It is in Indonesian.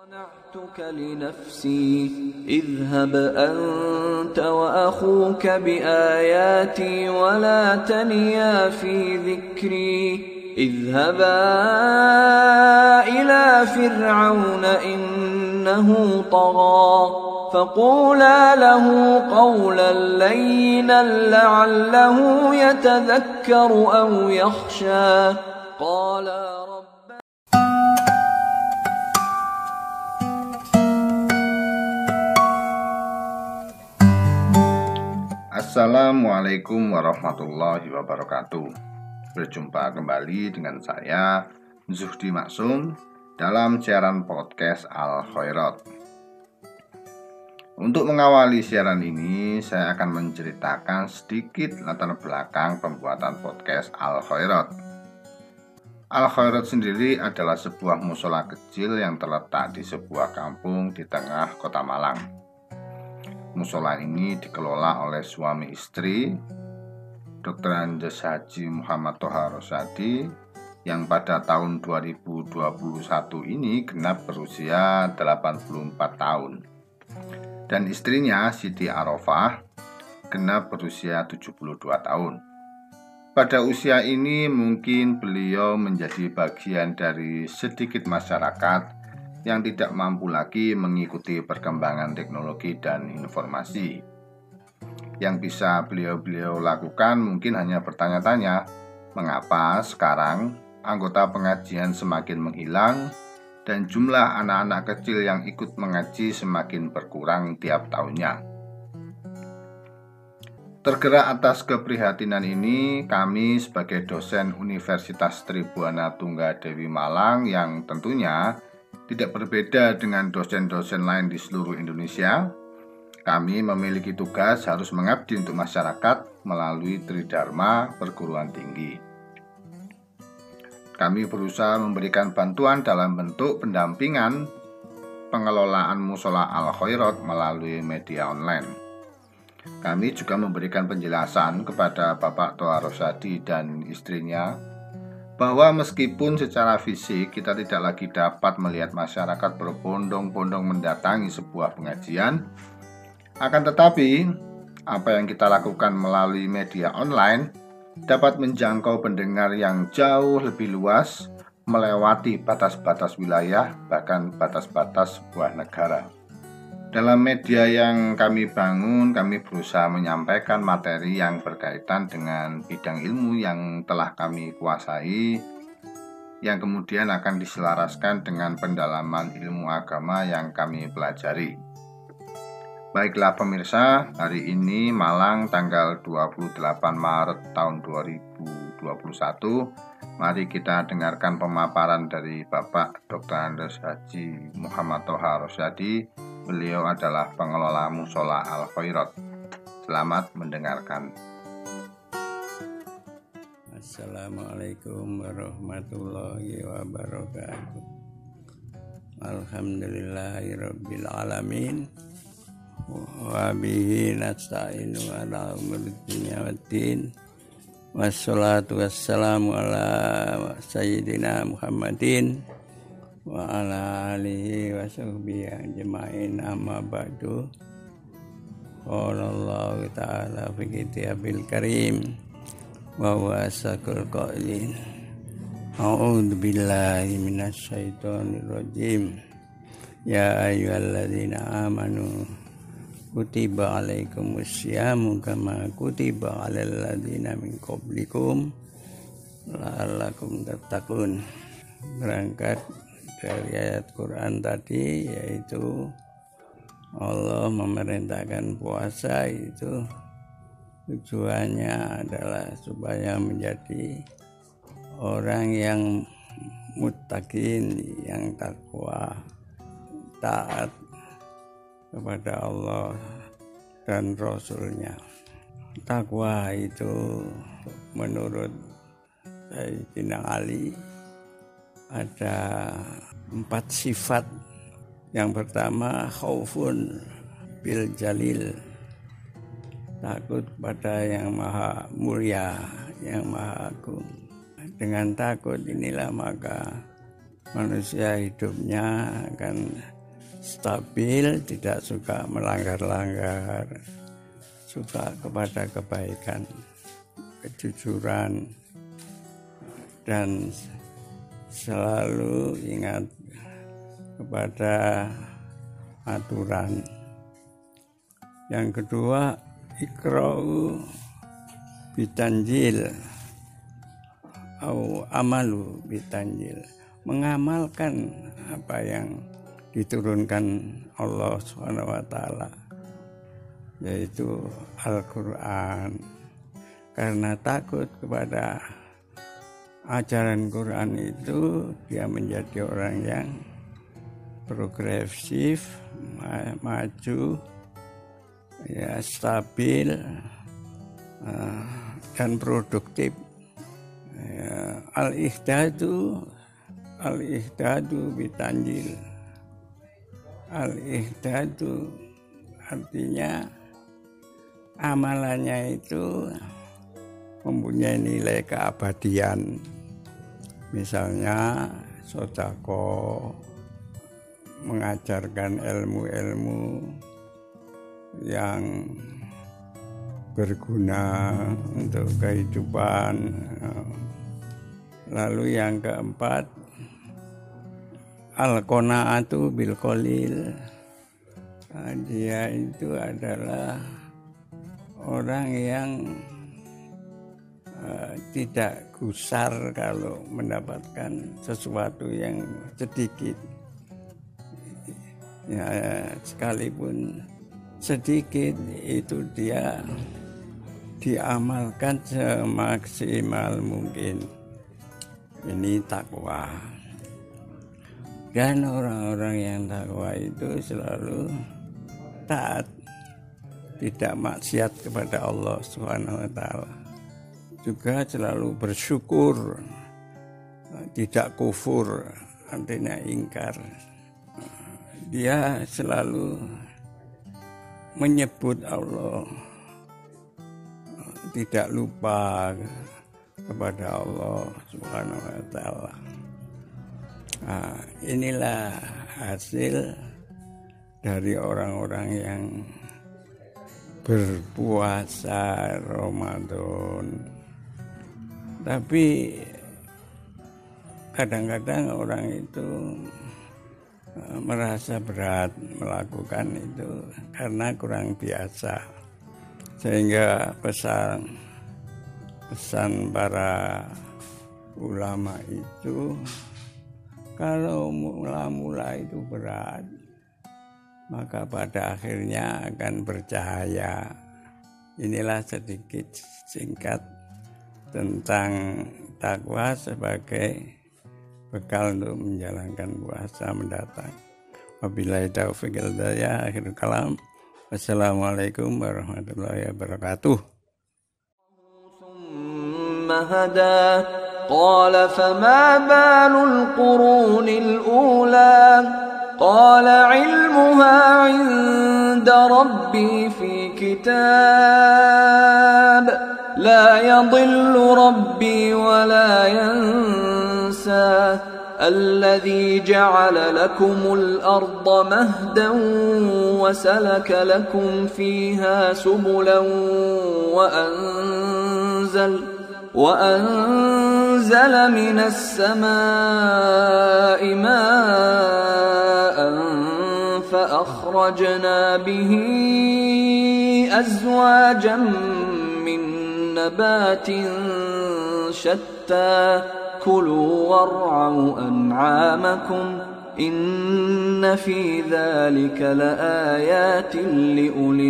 صنعتك لنفسي. اذهب أنت وأخوك بآياتي ولا تنيا في ذكري. اذهبا إلى فرعون إنه طغى. فقولا له قولا لينا لعله يتذكر أو يخشى. قالا Assalamualaikum warahmatullahi wabarakatuh. Berjumpa kembali dengan saya Zuhdi Maksum Dalam siaran podcast Al Khairat. Untuk mengawali siaran ini Saya akan menceritakan sedikit latar belakang pembuatan podcast Al Khairat. Al Khairat sendiri adalah sebuah musola kecil yang terletak di sebuah kampung di tengah kota Malang Musola ini dikelola oleh suami istri Dr. Andes Haji Muhammad Toha Rosadi yang pada tahun 2021 ini genap berusia 84 tahun dan istrinya Siti Arofah genap berusia 72 tahun. Pada usia ini mungkin beliau menjadi bagian dari sedikit masyarakat yang tidak mampu lagi mengikuti perkembangan teknologi dan informasi. Yang bisa beliau-beliau lakukan mungkin hanya bertanya-tanya, mengapa sekarang anggota pengajian semakin menghilang dan jumlah anak-anak kecil yang ikut mengaji semakin berkurang tiap tahunnya. Tergerak atas keprihatinan ini, kami sebagai dosen Universitas Tribuana Tunggadewi Malang yang tentunya tidak berbeda dengan dosen-dosen lain di seluruh Indonesia, kami memiliki tugas harus mengabdi untuk masyarakat melalui Tridharma perguruan tinggi. Kami berusaha memberikan bantuan dalam bentuk pendampingan pengelolaan musola al khairat melalui media online. Kami juga memberikan penjelasan kepada Bapak Toa Rosadi dan istrinya bahwa meskipun secara fisik kita tidak lagi dapat melihat masyarakat berbondong-bondong mendatangi sebuah pengajian, akan tetapi apa yang kita lakukan melalui media online dapat menjangkau pendengar yang jauh lebih luas, melewati batas-batas wilayah, bahkan batas-batas sebuah negara. Dalam media yang kami bangun, kami berusaha menyampaikan materi yang berkaitan dengan bidang ilmu yang telah kami kuasai, yang kemudian akan diselaraskan dengan pendalaman ilmu agama yang kami pelajari. Baiklah pemirsa, hari ini Malang tanggal 28 Maret tahun 2021. Mari kita dengarkan pemaparan dari Bapak Dr. Andes Haji Muhammad Toha Rosyadi Beliau adalah pengelola musola Al Khairat. Selamat mendengarkan. Assalamualaikum warahmatullahi wabarakatuh. Alhamdulillahirabbil alamin. Wa bihi nasta'inu ala umuri waddin. Wassalatu wassalamu ala sayyidina Muhammadin wa ala alihi wa sahbihi ajma'in. Amma ba'du. Qala Allah ta'ala fi kitabil karim. Wa huwa asaqul qailin a'udzu billahi minasy syaithanir rajim. Ya ayyuhalladzina amanu kutiba alaikumus syamu kama kutiba alal ladzina min qablikum la'allakum tattaqun. Berangkat dari ayat Quran tadi yaitu Allah memerintahkan puasa itu tujuannya adalah supaya menjadi orang yang mutakin yang takwa taat kepada Allah dan Rasulnya. Takwa itu menurut Sayyidina Ali ada empat sifat. Yang pertama khaufun bil jalil. Takut pada yang maha mulia, yang maha agung. Dengan takut inilah maka manusia hidupnya akan stabil, tidak suka melanggar-langgar, suka kepada kebaikan, kejujuran, dan selalu ingat kepada aturan. Yang kedua, ikra'u bitanjil. Au amalu bitanjil. Mengamalkan apa yang diturunkan Allah taala yaitu Al-Qur'an. Karena takut kepada ajaran Quran itu dia menjadi orang yang progresif maju ya stabil uh, dan produktif. Ya, al ihdadu al ihdadu bitanjil. Al ihdadu artinya amalannya itu mempunyai nilai keabadian. Misalnya sodako mengajarkan ilmu-ilmu yang berguna untuk kehidupan. Lalu yang keempat al qanaatu bil dia itu adalah orang yang uh, tidak gusar kalau mendapatkan sesuatu yang sedikit. Ya sekalipun sedikit itu dia diamalkan semaksimal mungkin. Ini takwa. Dan orang-orang yang takwa itu selalu taat tidak maksiat kepada Allah Subhanahu wa taala juga selalu bersyukur tidak kufur artinya ingkar dia selalu menyebut Allah tidak lupa kepada Allah Subhanahu wa taala. Nah, inilah hasil dari orang-orang yang berpuasa Ramadan. Tapi kadang-kadang orang itu eh, merasa berat melakukan itu karena kurang biasa. Sehingga pesan pesan para ulama itu kalau mula-mula itu berat maka pada akhirnya akan bercahaya. Inilah sedikit singkat tentang takwa sebagai bekal untuk menjalankan puasa mendatang. Wabillahi taufiq hidayah akhir kalam. Wassalamualaikum warahmatullahi wabarakatuh. هدى قال فما بال القرون الأولى قال علمها عند ربي في كتاب لا يضل ربي ولا ينسى. الذي جعل لكم الأرض مهدا وسلك لكم فيها سبلا وأنزل وأنزل من السماء ماء فأخرجنا به أزواجا من نبات شتى. كلوا وارعوا أنعامكم إن في ذلك لآيات لأولي